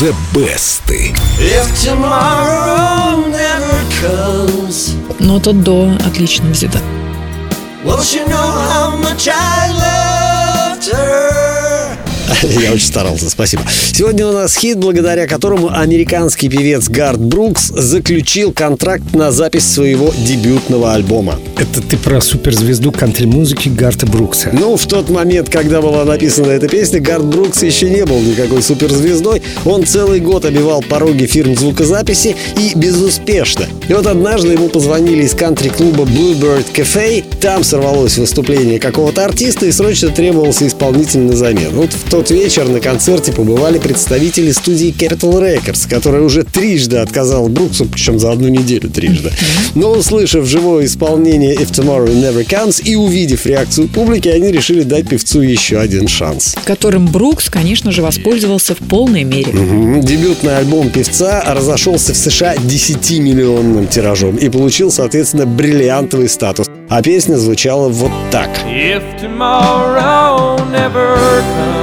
The Best. If tomorrow never comes, Но это до отлично взято. will she know how much I? Я очень старался, спасибо. Сегодня у нас хит, благодаря которому американский певец Гард Брукс заключил контракт на запись своего дебютного альбома. Это ты про суперзвезду кантри-музыки Гарта Брукса. Ну, в тот момент, когда была написана эта песня, Гард Брукс еще не был никакой суперзвездой. Он целый год обивал пороги фирм звукозаписи и безуспешно. И вот однажды ему позвонили из кантри-клуба Bluebird Cafe. Там сорвалось выступление какого-то артиста и срочно требовался исполнитель на замену. Вот в тот вечер на концерте побывали представители студии Capital Records, которая уже трижды отказала Бруксу, причем за одну неделю трижды. Но услышав живое исполнение If Tomorrow Never Comes и увидев реакцию публики, они решили дать певцу еще один шанс. Которым Брукс, конечно же, воспользовался в полной мере. Дебютный альбом певца разошелся в США 10-миллионным тиражом и получил, соответственно, бриллиантовый статус. А песня звучала вот так. If tomorrow never comes,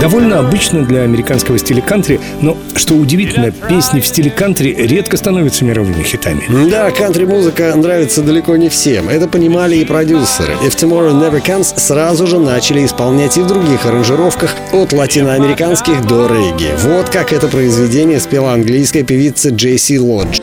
Довольно обычно для американского стиля кантри, но, что удивительно, песни в стиле кантри редко становятся мировыми хитами. Да, кантри-музыка нравится далеко не всем. Это понимали и продюсеры. If Tomorrow Never Comes сразу же начали исполнять и в других аранжировках от латиноамериканских до регги. Вот как это произведение спела английская певица Джейси Лодж.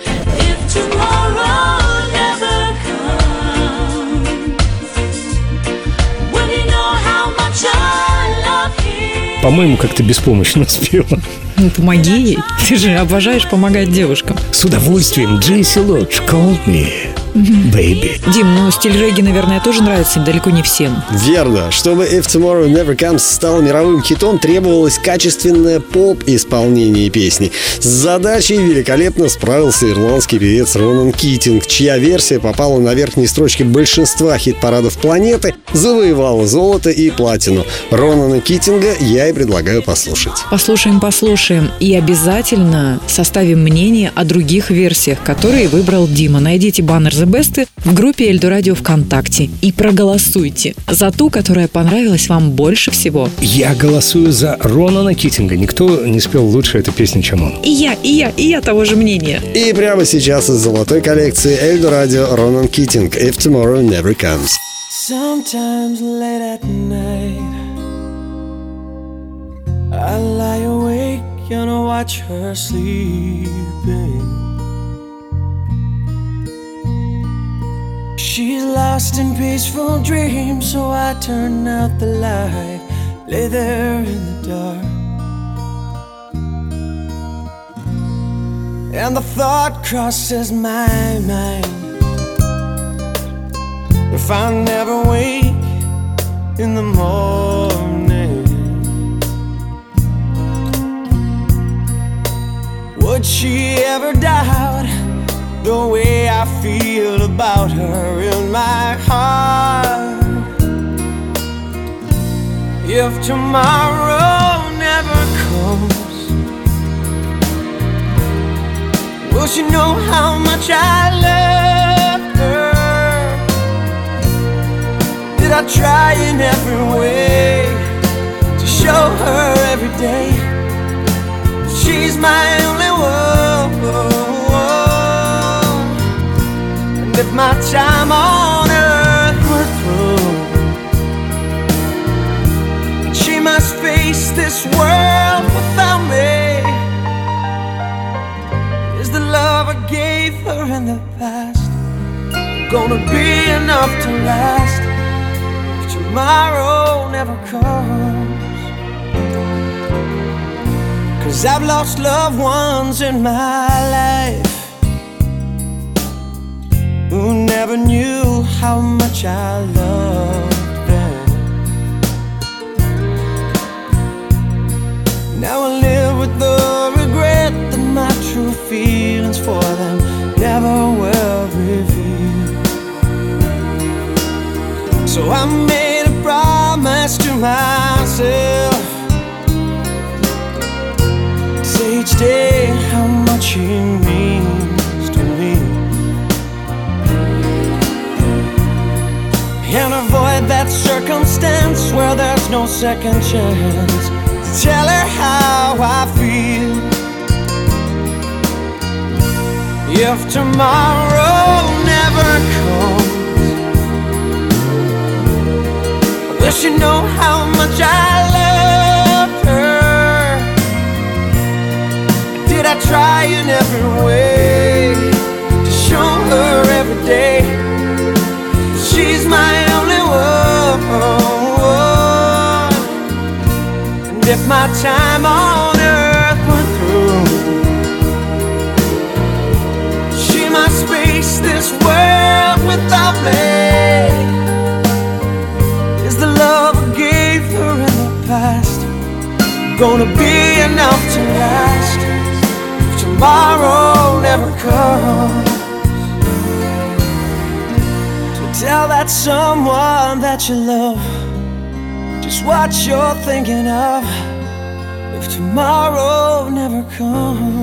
По-моему, как-то беспомощно спела. Ну, помоги ей. Ты же обожаешь помогать девушкам. С удовольствием, Джейси Лодж, call me, baby. Дим, ну стиль регги, наверное, тоже нравится далеко не всем. Верно. Чтобы If Tomorrow Never Comes стал мировым хитом, требовалось качественное поп-исполнение песни. С задачей великолепно справился ирландский певец Ронан Китинг, чья версия попала на верхние строчки большинства хит-парадов планеты, завоевала золото и платину. Ронана Китинга я и предлагаю послушать. Послушаем, послушаем. И обязательно составим мнение о других версиях, которые выбрал Дима. Найдите баннер The Best в группе Эльдорадио ВКонтакте и проголосуйте за ту, которая понравилась вам больше всего. Я голосую за Ронана Китинга. Никто не спел лучше эту песню, чем он. И я, и я, и я того же мнения. И прямо сейчас из золотой коллекции Эльдо Радио Ронан Китинг If Tomorrow Never Comes. Sometimes late at night, I lie awake and watch her sleeping. Lost in peaceful dreams, so I turn out the light, lay there in the dark. And the thought crosses my mind if I never wake in the morning, would she ever doubt the way I feel about her my heart? If tomorrow never comes, will she know how much I love her? Did I try in every way to show her every day she's my only one? And if my time on gonna be enough to last? if tomorrow never comes. Cause I've lost loved ones in my life who never knew how much I loved them. Now I live with the regret that my true feelings for them never were I made a promise to myself. Say each day how much he means to me. And avoid that circumstance where there's no second chance. To tell her how I feel. If tomorrow Wish you know how much I love her. Did I try in every way to show her every day? She's my only one. And if my time gonna be enough to last if tomorrow never comes? So tell that someone that you love just what you're thinking of if tomorrow never comes.